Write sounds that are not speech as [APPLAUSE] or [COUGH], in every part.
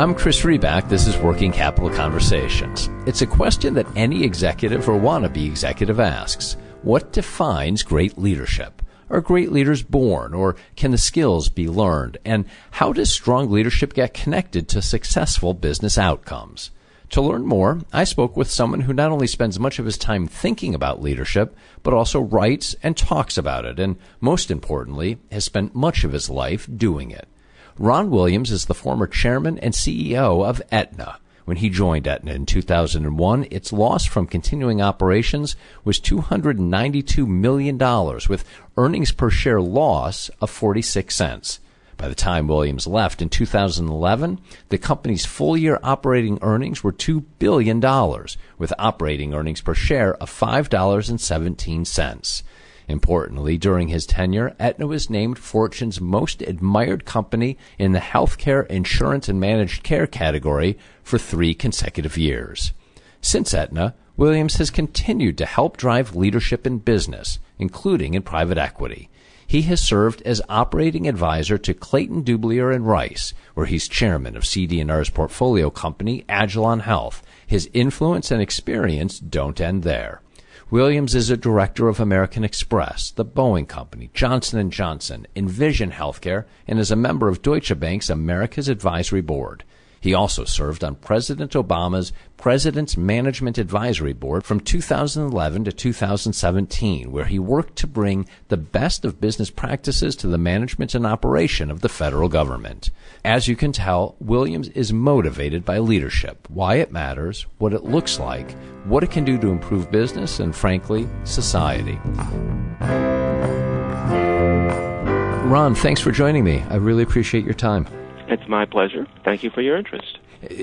I'm Chris Riback. This is Working Capital Conversations. It's a question that any executive or wannabe executive asks. What defines great leadership? Are great leaders born, or can the skills be learned? And how does strong leadership get connected to successful business outcomes? To learn more, I spoke with someone who not only spends much of his time thinking about leadership, but also writes and talks about it, and most importantly, has spent much of his life doing it. Ron Williams is the former chairman and CEO of Aetna. When he joined Aetna in 2001, its loss from continuing operations was $292 million, with earnings per share loss of 46 cents. By the time Williams left in 2011, the company's full year operating earnings were $2 billion, with operating earnings per share of $5.17. Importantly, during his tenure, Aetna was named Fortune's most admired company in the healthcare, insurance, and managed care category for three consecutive years. Since Aetna, Williams has continued to help drive leadership in business, including in private equity. He has served as operating advisor to Clayton Dubilier and Rice, where he's chairman of CD&R's portfolio company Agilon Health. His influence and experience don't end there. Williams is a director of American Express, the Boeing Company, Johnson & Johnson, Envision Healthcare, and is a member of Deutsche Bank's America's Advisory Board. He also served on President Obama's President's Management Advisory Board from 2011 to 2017, where he worked to bring the best of business practices to the management and operation of the federal government. As you can tell, Williams is motivated by leadership, why it matters, what it looks like, what it can do to improve business, and frankly, society. Ron, thanks for joining me. I really appreciate your time. It's my pleasure. Thank you for your interest.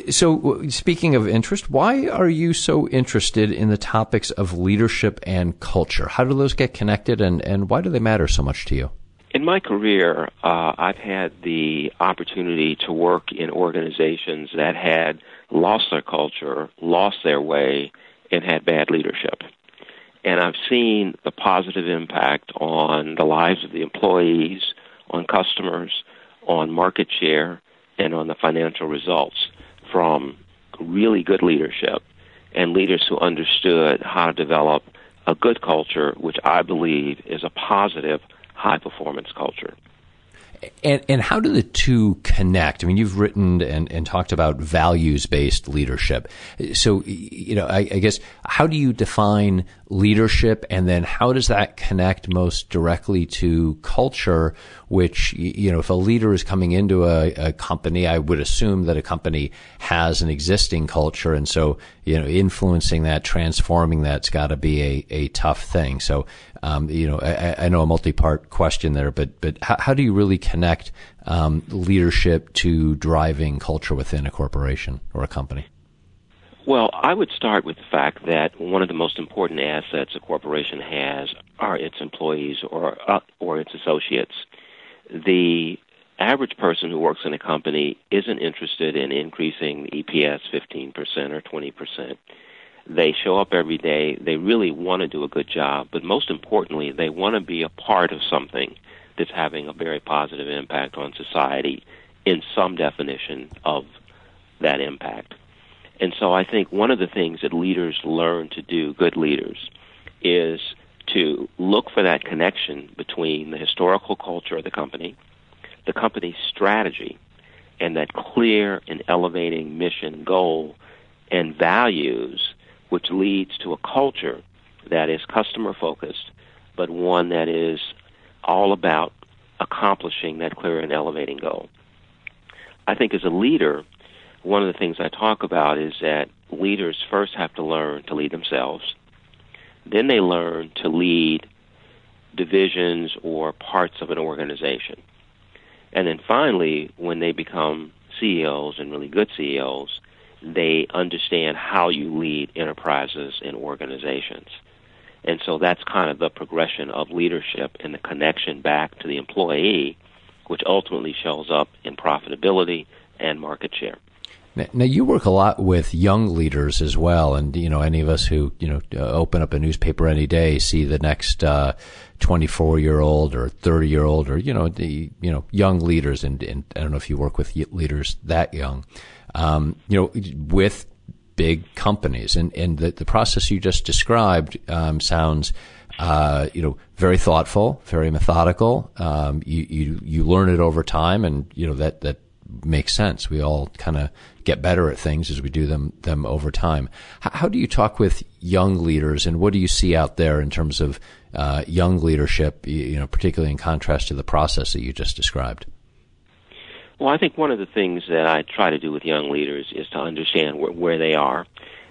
So, speaking of interest, why are you so interested in the topics of leadership and culture? How do those get connected, and, and why do they matter so much to you? In my career, uh, I've had the opportunity to work in organizations that had lost their culture, lost their way, and had bad leadership. And I've seen the positive impact on the lives of the employees, on customers, on market share and on the financial results from really good leadership and leaders who understood how to develop a good culture, which I believe is a positive, high performance culture. And, and how do the two connect? I mean, you've written and, and talked about values based leadership. So, you know, I, I, guess how do you define leadership and then how does that connect most directly to culture which you know if a leader is coming into a, a, company i would assume that a company has an existing culture. And so you know influencing that transforming that's got to be a, a tough thing. So um, you know I, I, know a multi-part question there but but how, how do you really connect um, leadership to driving culture within a corporation or a company? Well, I would start with the fact that one of the most important assets a corporation has are its employees or uh, or its associates. The average person who works in a company isn't interested in increasing EPS 15% or 20%. They show up every day. They really want to do a good job, but most importantly, they want to be a part of something that's having a very positive impact on society in some definition of that impact. And so I think one of the things that leaders learn to do, good leaders, is to look for that connection between the historical culture of the company, the company's strategy, and that clear and elevating mission goal and values, which leads to a culture that is customer focused, but one that is all about accomplishing that clear and elevating goal. I think as a leader, one of the things I talk about is that leaders first have to learn to lead themselves. Then they learn to lead divisions or parts of an organization. And then finally, when they become CEOs and really good CEOs, they understand how you lead enterprises and organizations. And so that's kind of the progression of leadership and the connection back to the employee, which ultimately shows up in profitability and market share. Now, you work a lot with young leaders as well, and you know any of us who you know uh, open up a newspaper any day see the next twenty-four uh, year old or thirty year old or you know the you know young leaders, and, and I don't know if you work with leaders that young. um, you know, with big companies. And, and the, the process you just described um, sounds, uh, you know, very thoughtful, very methodical. Um, you, you, you learn it over time, and you know that that makes sense. We all kind of get better at things as we do them them over time. How, how, do you talk with young leaders, and what do you see out there in terms of uh, young leadership? You know, particularly in contrast to the process that you just described. Well, I think one of the things that I try to do with young leaders is to understand where, where they are.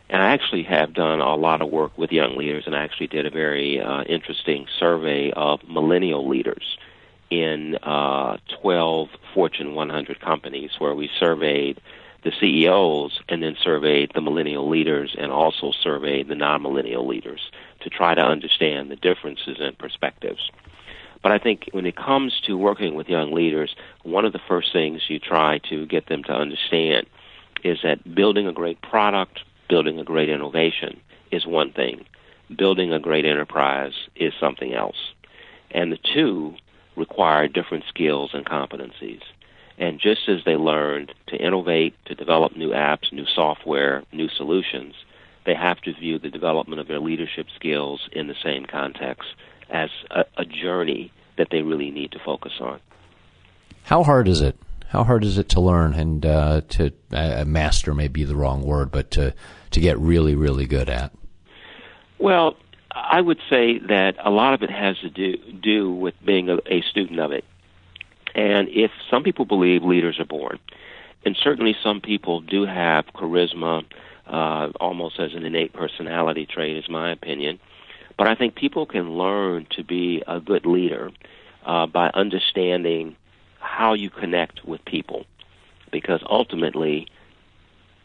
And I actually have done a lot of work with young leaders, and I actually did a very uh, interesting survey of millennial leaders in uh, 12 Fortune 100 companies where we surveyed the CEOs and then surveyed the millennial leaders and also surveyed the non millennial leaders to try to understand the differences in perspectives. But I think when it comes to working with young leaders, one of the first things you try to get them to understand is that building a great product, building a great innovation is one thing. Building a great enterprise is something else. And the two require different skills and competencies. And just as they learned to innovate, to develop new apps, new software, new solutions, they have to view the development of their leadership skills in the same context as a, a journey that they really need to focus on. How hard is it? How hard is it to learn and uh, to uh, master may be the wrong word, but to to get really really good at? Well, I would say that a lot of it has to do do with being a, a student of it. And if some people believe leaders are born, and certainly some people do have charisma, uh, almost as an innate personality trait, is my opinion. But I think people can learn to be a good leader uh, by understanding how you connect with people. Because ultimately,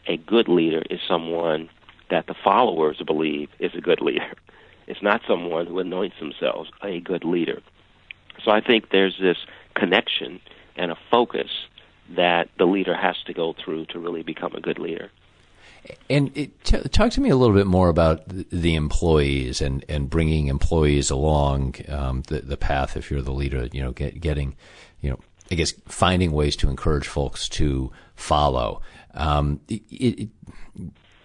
a good leader is someone that the followers believe is a good leader. It's not someone who anoints themselves a good leader. So I think there's this connection and a focus that the leader has to go through to really become a good leader. And it, t- talk to me a little bit more about the employees and, and bringing employees along um, the the path. If you're the leader, you know, get, getting, you know, I guess finding ways to encourage folks to follow. Um, it, it,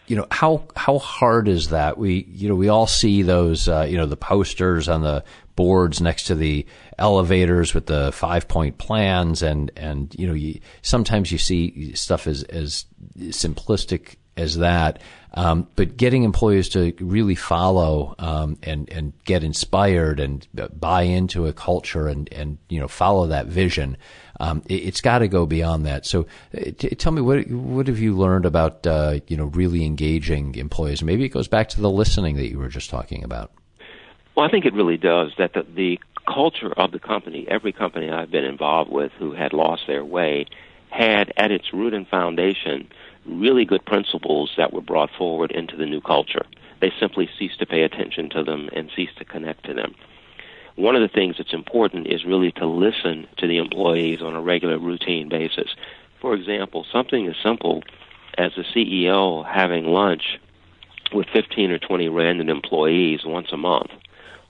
you know how how hard is that? We you know we all see those uh, you know the posters on the boards next to the elevators with the five point plans and and you know you, sometimes you see stuff as as simplistic as that. Um, but getting employees to really follow um, and and get inspired and buy into a culture and and you know follow that vision, um, it, has got to go beyond that. So, t- tell me what what have you learned about uh, you know really engaging employees? Maybe it goes back to the listening that you were just talking about. Well, I think it really does. That the, the culture of the company, every company I've been involved with who had lost their way, had at its root and foundation really good principles that were brought forward into the new culture. They simply ceased to pay attention to them and ceased to connect to them. One of the things that's important is really to listen to the employees on a regular, routine basis. For example, something as simple as the CEO having lunch with 15 or 20 random employees once a month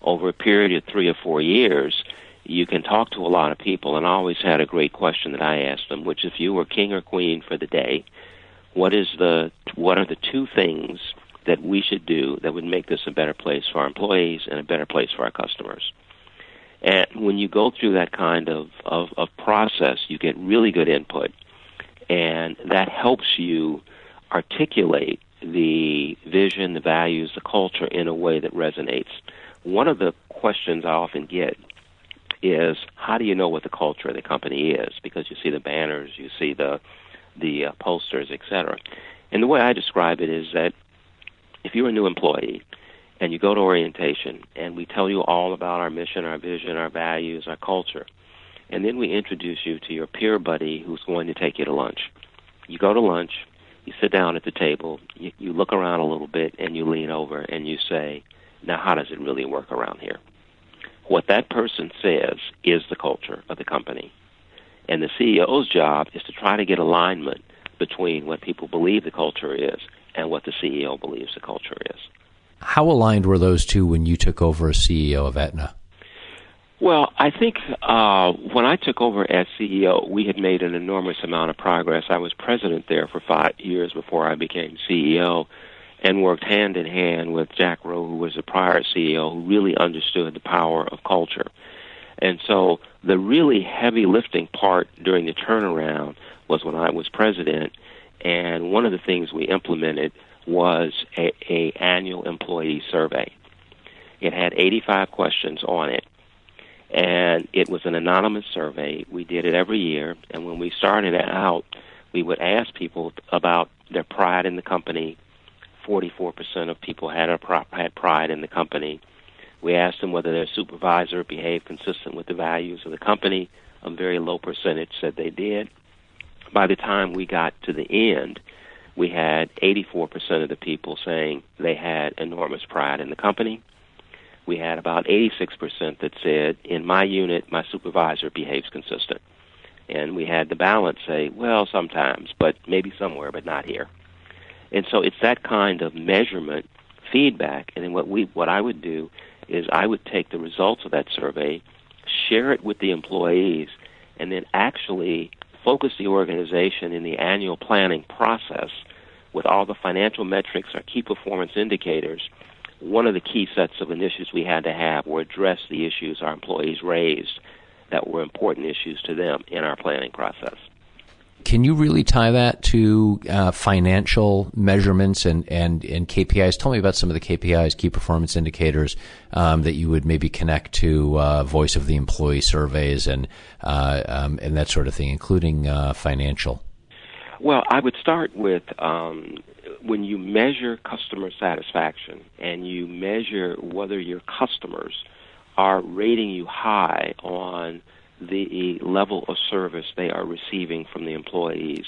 over a period of three or four years, you can talk to a lot of people. And I always had a great question that I asked them, which if you were king or queen for the day, what is the what are the two things that we should do that would make this a better place for our employees and a better place for our customers. And when you go through that kind of, of, of process, you get really good input, and that helps you articulate the vision, the values, the culture in a way that resonates. One of the questions I often get is how do you know what the culture of the company is? Because you see the banners, you see the the uh, posters, etc. And the way I describe it is that if you're a new employee and you go to orientation and we tell you all about our mission, our vision, our values, our culture, and then we introduce you to your peer buddy who's going to take you to lunch. You go to lunch, you sit down at the table, you, you look around a little bit, and you lean over and you say, Now, how does it really work around here? What that person says is the culture of the company. And the CEO's job is to try to get alignment between what people believe the culture is and what the CEO believes the culture is. How aligned were those two when you took over as CEO of Aetna? Well, I think uh, when I took over as CEO, we had made an enormous amount of progress. I was president there for five years before I became CEO and worked hand in hand with Jack Rowe, who was the prior CEO, who really understood the power of culture. And so the really heavy lifting part during the turnaround was when I was president, and one of the things we implemented was a, a annual employee survey. It had 85 questions on it, and it was an anonymous survey. We did it every year, and when we started out, we would ask people about their pride in the company. 44% of people had a had pride in the company. We asked them whether their supervisor behaved consistent with the values of the company. A very low percentage said they did. By the time we got to the end, we had 84% of the people saying they had enormous pride in the company. We had about 86% that said, in my unit, my supervisor behaves consistent. And we had the balance say, well, sometimes, but maybe somewhere, but not here. And so it's that kind of measurement feedback. And then what we, what I would do is I would take the results of that survey, share it with the employees, and then actually focus the organization in the annual planning process with all the financial metrics or key performance indicators. One of the key sets of initiatives we had to have were address the issues our employees raised that were important issues to them in our planning process. Can you really tie that to uh, financial measurements and, and, and KPIs? Tell me about some of the KPIs, key performance indicators, um, that you would maybe connect to uh, voice of the employee surveys and uh, um, and that sort of thing, including uh, financial. Well, I would start with um, when you measure customer satisfaction and you measure whether your customers are rating you high on the level of service they are receiving from the employees,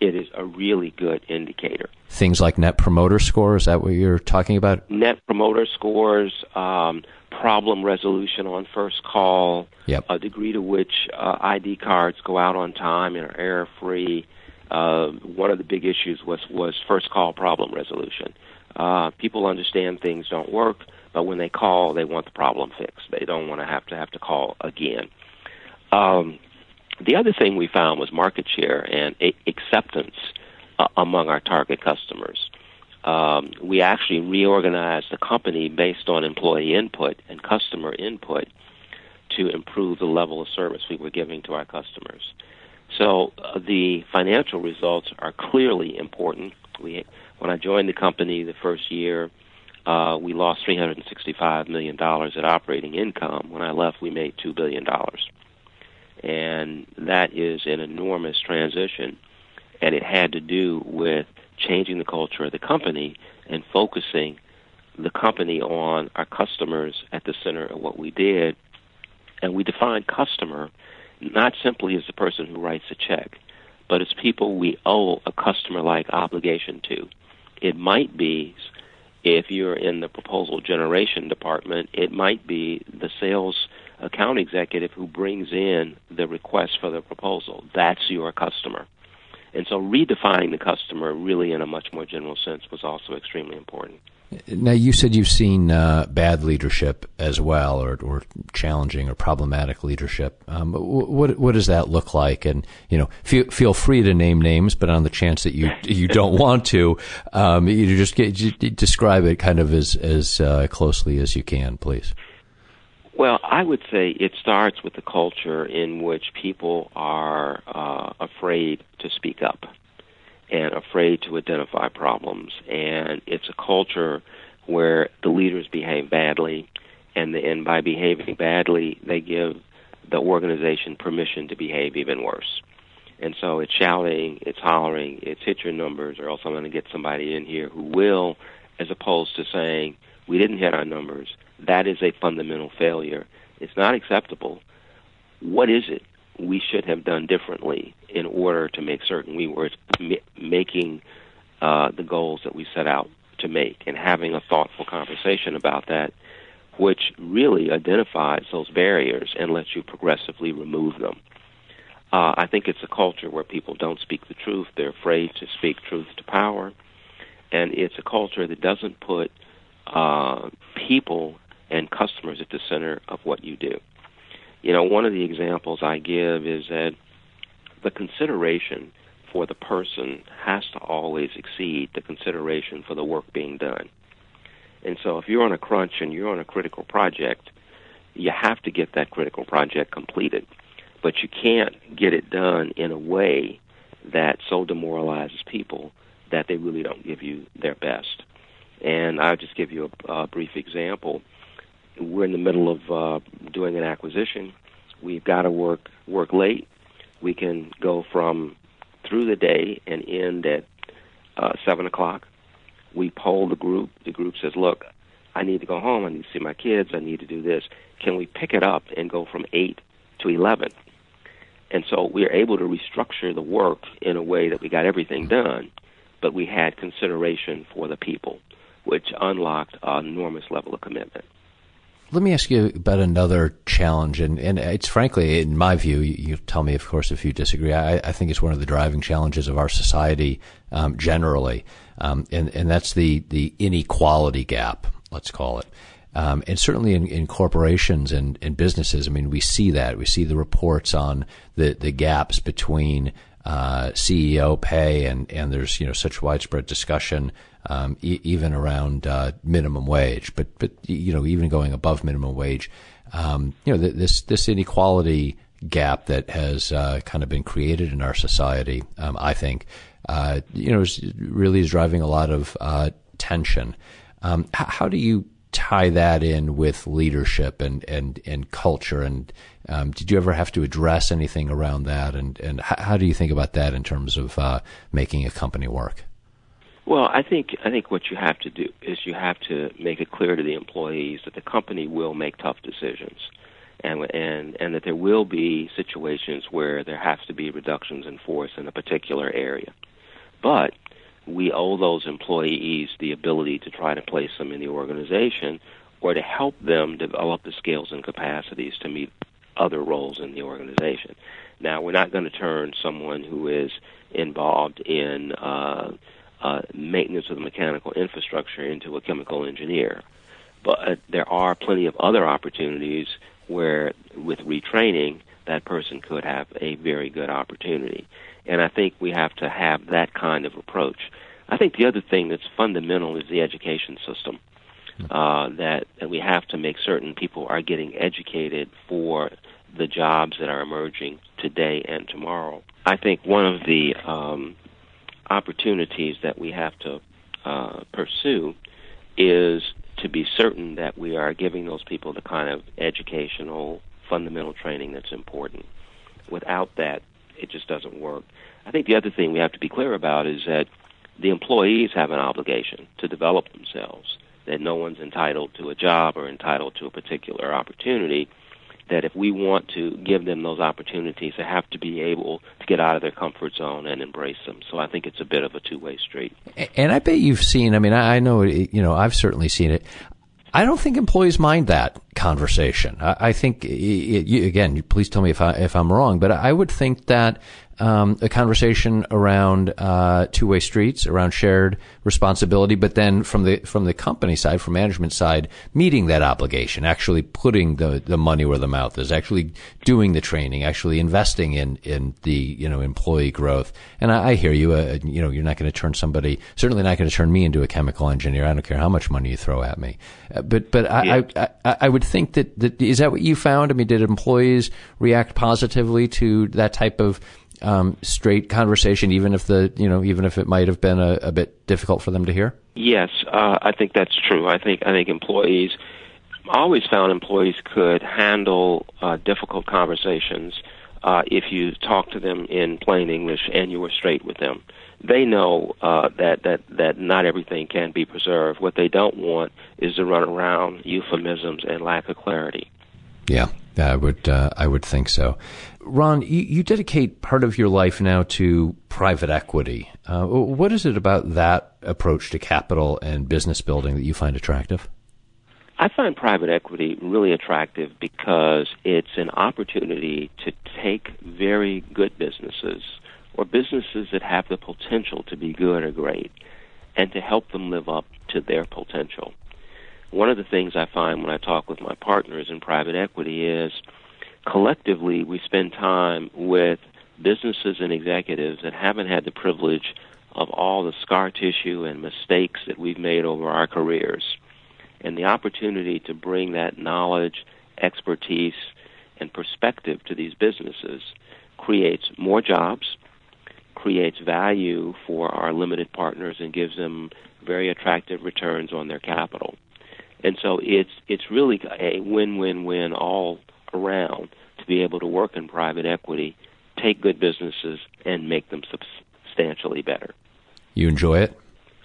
it is a really good indicator. Things like net promoter score, is that what you're talking about? Net promoter scores, um, problem resolution on first call, yep. a degree to which uh, ID cards go out on time and are error free. Uh, one of the big issues was, was first call problem resolution. Uh, people understand things don't work, but when they call, they want the problem fixed. They don't want to have to have to call again. Um, the other thing we found was market share and a- acceptance uh, among our target customers. Um, we actually reorganized the company based on employee input and customer input to improve the level of service we were giving to our customers. So uh, the financial results are clearly important. We, when I joined the company the first year, uh, we lost $365 million in operating income. When I left, we made $2 billion and that is an enormous transition. And it had to do with changing the culture of the company and focusing the company on our customers at the center of what we did. And we defined customer not simply as the person who writes a check, but as people we owe a customer like obligation to. It might be, if you're in the proposal generation department, it might be the sales account executive who brings in the request for the proposal. That's your customer. And so redefining the customer really in a much more general sense was also extremely important. Now, you said you've seen uh, bad leadership as well, or, or challenging or problematic leadership. Um, what what does that look like? And you know, feel feel free to name names, but on the chance that you you don't [LAUGHS] want to, um, you just get, you describe it kind of as as uh, closely as you can, please. Well, I would say it starts with the culture in which people are uh, afraid to speak up and afraid to identify problems. And it's a culture where the leaders behave badly, and, the, and by behaving badly, they give the organization permission to behave even worse. And so it's shouting, it's hollering, it's hit your numbers, or else I'm going to get somebody in here who will, as opposed to saying, we didn't hit our numbers that is a fundamental failure. It's not acceptable. What is it we should have done differently in order to make certain we were making uh, the goals that we set out to make and having a thoughtful conversation about that, which really identifies those barriers and lets you progressively remove them. Uh, I think it's a culture where people don't speak the truth. They're afraid to speak truth to power. And it's a culture that doesn't put uh, people and customers at the center of what you do. You know, one of the examples I give is that the consideration for the person has to always exceed the consideration for the work being done. And so if you're on a crunch and you're on a critical project, you have to get that critical project completed. But you can't get it done in a way that so demoralizes people that they really don't give you their best. And I'll just give you a, a brief example. We're in the middle of uh, doing an acquisition. We've got to work work late. We can go from through the day and end at uh, seven o'clock. We poll the group. The group says, "Look, I need to go home. I need to see my kids. I need to do this. Can we pick it up and go from eight to eleven? And so we are able to restructure the work in a way that we got everything done, but we had consideration for the people, which unlocked an enormous level of commitment. Let me ask you about another challenge, and, and it's frankly, in my view, you, you tell me, of course, if you disagree. I, I, think it's one of the driving challenges of our society um, generally, um, and, and that's the, the inequality gap, let's call it. Um, and certainly in, in corporations and, and, businesses, I mean, we see that. We see the reports on the, the gaps between uh, CEO pay, and, and there's you know such widespread discussion um, e- even around uh, minimum wage, but but you know even going above minimum wage, um, you know th- this this inequality gap that has uh, kind of been created in our society, um, I think, uh, you know, is, really is driving a lot of uh, tension. Um, h- how do you tie that in with leadership and and and culture. And um, did you ever have to address anything around that? And and how, do you think about that in terms of uh, making a company work? Well i think i think what you have to do is you have to make it clear to the employees that the company will make tough decisions and and and that there will be situations where there has to be reductions in force in a particular area. But we owe those employees the ability to try to place them in the organization or to help them develop the skills and capacities to meet other roles in the organization. Now, we're not going to turn someone who is involved in uh, uh, maintenance of the mechanical infrastructure into a chemical engineer. But uh, there are plenty of other opportunities where, with retraining, that person could have a very good opportunity. And I think we have to have that kind of approach. I think the other thing that's fundamental is the education system. Uh, that, that we have to make certain people are getting educated for the jobs that are emerging today and tomorrow. I think one of the um, opportunities that we have to uh, pursue is to be certain that we are giving those people the kind of educational fundamental training that's important. Without that, it just doesn't work. I think the other thing we have to be clear about is that the employees have an obligation to develop themselves, that no one's entitled to a job or entitled to a particular opportunity. That if we want to give them those opportunities, they have to be able to get out of their comfort zone and embrace them. So I think it's a bit of a two way street. And I bet you've seen, I mean, I know, you know, I've certainly seen it. I don't think employees mind that conversation. I, I think, it, it, again, please tell me if I if I'm wrong, but I would think that um, a conversation around uh, two-way streets, around shared responsibility, but then from the from the company side, from management side, meeting that obligation, actually putting the, the money where the mouth is, actually doing the training, actually investing in in the you know employee growth. And I, I hear you. Uh, you know, you're not going to turn somebody, certainly not going to turn me into a chemical engineer. I don't care how much money you throw at me. Uh, but but I, I, I I would think that that is that what you found? I mean, did employees react positively to that type of um, straight conversation, even if the you know even if it might have been a, a bit difficult for them to hear? Yes, uh, I think that's true. I think I think employees always found employees could handle uh, difficult conversations uh, if you talk to them in plain English and you were straight with them. They know uh, that that that not everything can be preserved. What they don't want is to run around euphemisms and lack of clarity. Yeah, I would uh, I would think so. Ron, you, you, dedicate part of your life now to private equity. Uh, what is it about that approach to capital and business building that you find attractive? I find private equity really attractive because it's an opportunity to take very good businesses or businesses that have the potential to be good or great and to help them live up to their potential. One of the things I find when I talk with my partners in private equity is collectively we spend time with businesses and executives that haven't had the privilege of all the scar tissue and mistakes that we've made over our careers. And the opportunity to bring that knowledge, expertise, and perspective to these businesses creates more jobs, creates value for our limited partners, and gives them very attractive returns on their capital. And so it's it's really a win-win-win all around to be able to work in private equity, take good businesses, and make them substantially better. You enjoy it?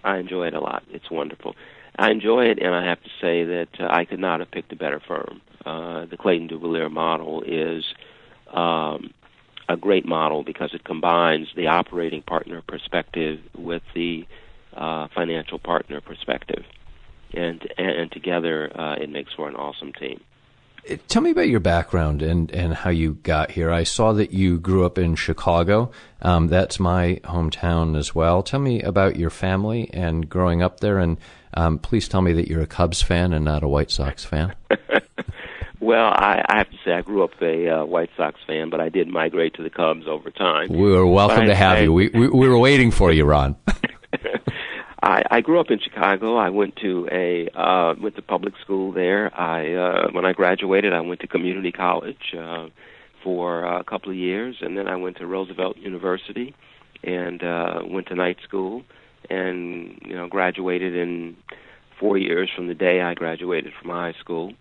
I enjoy it a lot. It's wonderful. I enjoy it, and I have to say that uh, I could not have picked a better firm. Uh, the Clayton Dubilier model is um, a great model because it combines the operating partner perspective with the uh, financial partner perspective, and and, together uh, it makes for an awesome team. Tell me about your background and, and how you got here. I saw that you grew up in Chicago. Um, that's my hometown as well. Tell me about your family and growing up there, and um, please tell me that you're a Cubs fan and not a White Sox fan. [LAUGHS] well, I, I have to say I grew up a uh, White Sox fan, but I did migrate to the Cubs over time. We were welcome but to I, have I, you. We, we, we were waiting for you, Ron. [LAUGHS] [LAUGHS] I, I grew up in Chicago. I went to a uh, went to public school there. I uh, when I graduated, I went to community college uh, for a couple of years, and then I went to Roosevelt University and uh, went to night school, and you know graduated in four years from the day I graduated from high school,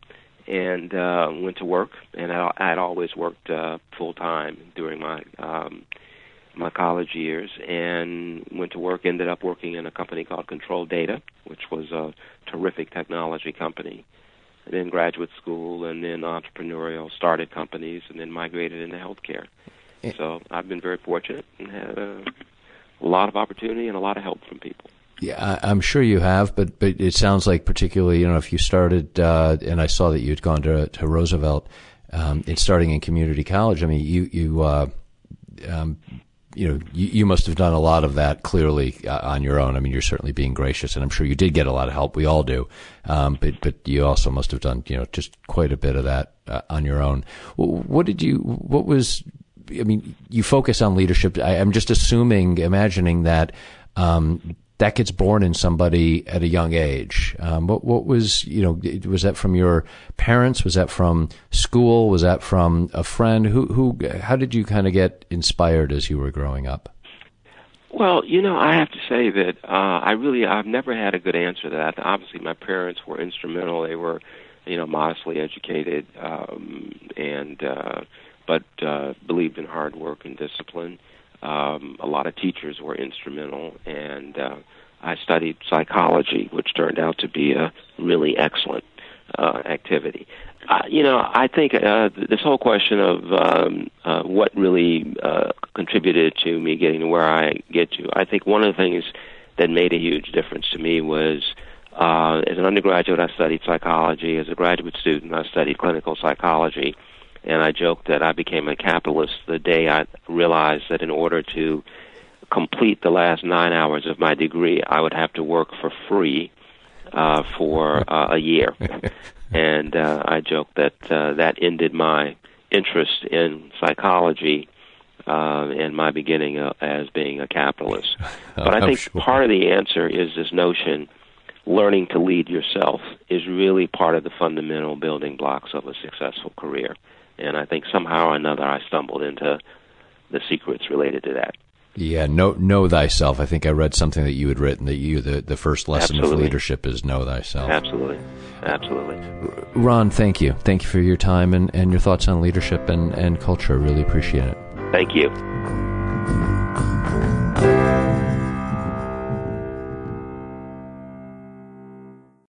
and uh, went to work. And I, I'd always worked uh, full time during my um, my college years and went to work, ended up working in a company called Control Data, which was a terrific technology company. And then graduate school and then entrepreneurial, started companies, and then migrated into healthcare. So I've been very fortunate and had a, a lot of opportunity and a lot of help from people. Yeah, I'm sure you have, but but it sounds like particularly, you know, if you started, uh, and I saw that you'd gone to to Roosevelt, um, in starting in community college. I mean, you you uh, um, you know, you, you, must have done a lot of that clearly uh, on your own. I mean, you're certainly being gracious, and I'm sure you did get a lot of help. We all do, um, but but you also must have done, you know, just quite a bit of that uh, on your own. What did you? What was? I mean, you focus on leadership. I, am just assuming, imagining that um, that gets born in somebody at a young age. Um, what, what was, you know, was that from your parents? Was that from school? Was that from a friend? Who, who, how did you kind of get inspired as you were growing up? Well, you know, I have to say that uh, I really, I've never had a good answer to that. Obviously, my parents were instrumental. They were, you know, modestly educated, um, and uh, but uh, believed in hard work and discipline. Um, a lot of teachers were instrumental, and uh, I studied psychology, which turned out to be a really excellent uh, activity. Uh, you know, I think uh, this whole question of um, uh, what really uh, contributed to me getting to where I get to, I think one of the things that made a huge difference to me was uh, as an undergraduate, I studied psychology. As a graduate student, I studied clinical psychology and I joked that I became a capitalist the day I realized that in order to complete the last nine hours of my degree, I would have to work for free uh, for uh, a year. [LAUGHS] and uh, I joked that uh, that ended my interest in psychology uh, and my beginning uh, as being a capitalist. [LAUGHS] But I think sure. part of the answer is this notion learning to lead yourself is really part of the fundamental building blocks of a successful career and I think somehow or another I stumbled into the secrets related to that. Yeah, know know thyself. I think I read something that you had written that you the, the first lesson Absolutely. of leadership is know thyself. Absolutely. Absolutely. Ron, thank you. Thank you for your time and, and your thoughts on leadership and, and culture. I really appreciate it. Thank you.